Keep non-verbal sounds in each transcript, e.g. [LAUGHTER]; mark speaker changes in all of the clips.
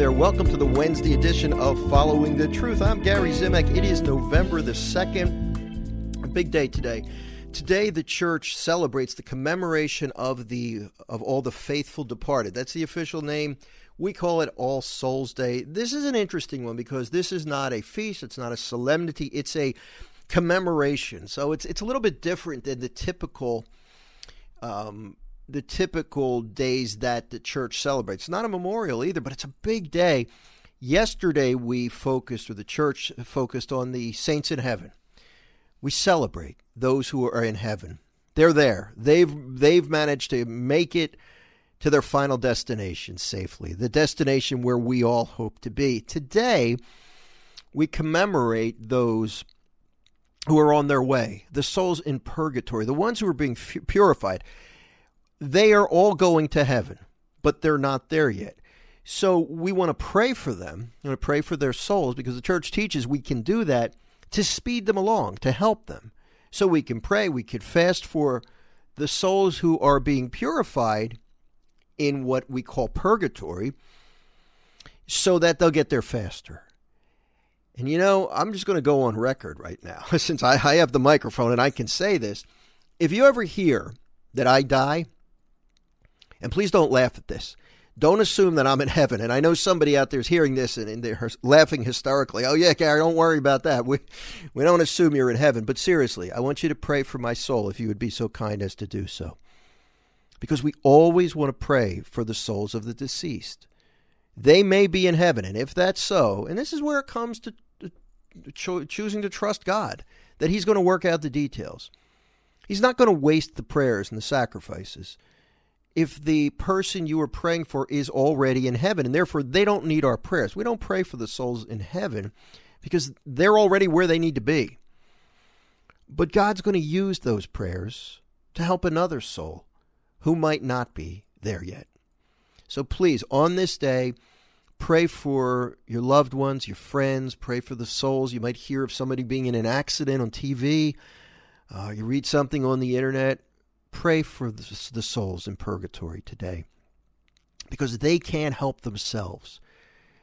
Speaker 1: there. Welcome to the Wednesday edition of Following the Truth. I'm Gary Zimak. It is November the 2nd, a big day today. Today the church celebrates the commemoration of the of all the faithful departed. That's the official name. We call it All Souls Day. This is an interesting one because this is not a feast, it's not a solemnity, it's a commemoration. So it's it's a little bit different than the typical um, the typical days that the church celebrates. It's not a memorial either, but it's a big day. Yesterday we focused, or the church focused on the saints in heaven. We celebrate those who are in heaven. They're there. They've they've managed to make it to their final destination safely, the destination where we all hope to be. Today, we commemorate those who are on their way, the souls in purgatory, the ones who are being purified. They are all going to heaven, but they're not there yet. So we want to pray for them. We want to pray for their souls because the church teaches we can do that to speed them along, to help them. So we can pray, we can fast for the souls who are being purified in what we call purgatory so that they'll get there faster. And you know, I'm just going to go on record right now, [LAUGHS] since I, I have the microphone and I can say this. If you ever hear that I die, and please don't laugh at this, don't assume that I'm in heaven. And I know somebody out there is hearing this and, and they're laughing hysterically. Oh, yeah, Gary, don't worry about that. We, we don't assume you're in heaven. But seriously, I want you to pray for my soul if you would be so kind as to do so. Because we always want to pray for the souls of the deceased. They may be in heaven. And if that's so, and this is where it comes to, cho- choosing to trust God, that He's going to work out the details. He's not going to waste the prayers and the sacrifices if the person you are praying for is already in heaven, and therefore they don't need our prayers. We don't pray for the souls in heaven because they're already where they need to be. But God's going to use those prayers to help another soul who might not be there yet. So please, on this day, pray for your loved ones, your friends, pray for the souls. You might hear of somebody being in an accident on TV. Uh, you read something on the internet pray for the souls in purgatory today because they can't help themselves.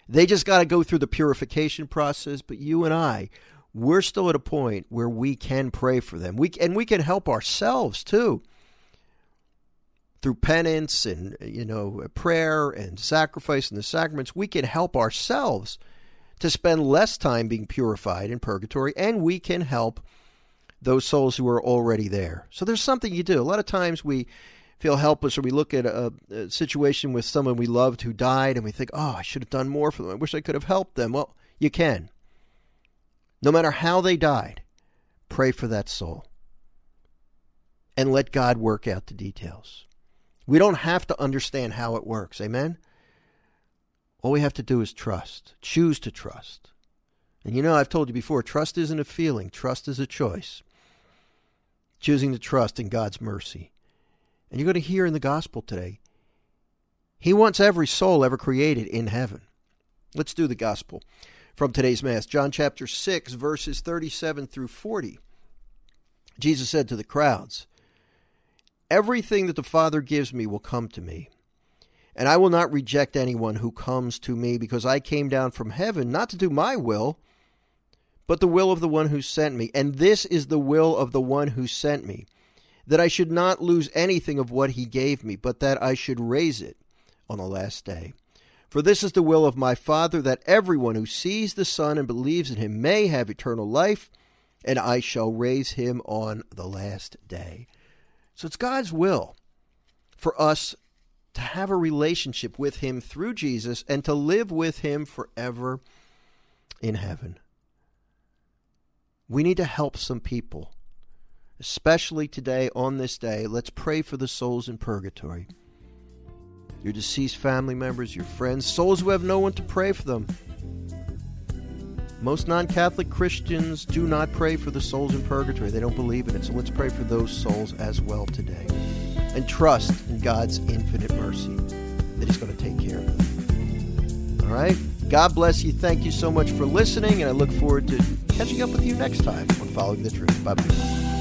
Speaker 1: They just got to go through the purification process, but you and I, we're still at a point where we can pray for them. We and we can help ourselves too. Through penance and you know prayer and sacrifice and the sacraments, we can help ourselves to spend less time being purified in purgatory and we can help those souls who are already there. So there's something you do. A lot of times we feel helpless or we look at a, a, situation with someone we loved who died and we think, oh, I should have done more for them. I wish I could have helped them. Well, you can. No matter how they died, pray for that soul and let God work out the details. We don't have to understand how it works. Amen? All we have to do is trust, choose to trust. And you know, I've told you before, trust isn't a feeling, trust is a choice choosing to trust in God's mercy. And you're going to hear in the gospel today, He wants every soul ever created in heaven. Let's do the gospel from today's Mass. John chapter 6, verses 37 through 40. Jesus said to the crowds, Everything that the Father gives me will come to me. And I will not reject anyone who comes to me, because I came down from heaven not to do my will, but the will of the one who sent me. And this is the will of the one who sent me, that I should not lose anything of what he gave me, but that I should raise it on the last day. For this is the will of my Father, that everyone who sees the Son and believes in him may have eternal life, and I shall raise him on the last day. So it's God's will for us to have a relationship with him through Jesus and to live with him forever in heaven. We need to help some people, especially today on this day. Let's pray for the souls in purgatory. Your deceased family members, your friends, souls who have no one to pray for them. Most non Catholic Christians do not pray for the souls in purgatory. They don't believe in it. So let's pray for those souls as well today. And trust in God's infinite mercy that He's going to take care of them. All right? God bless you. Thank you so much for listening, and I look forward to catching up with you next time on Following the Truth. Bye bye.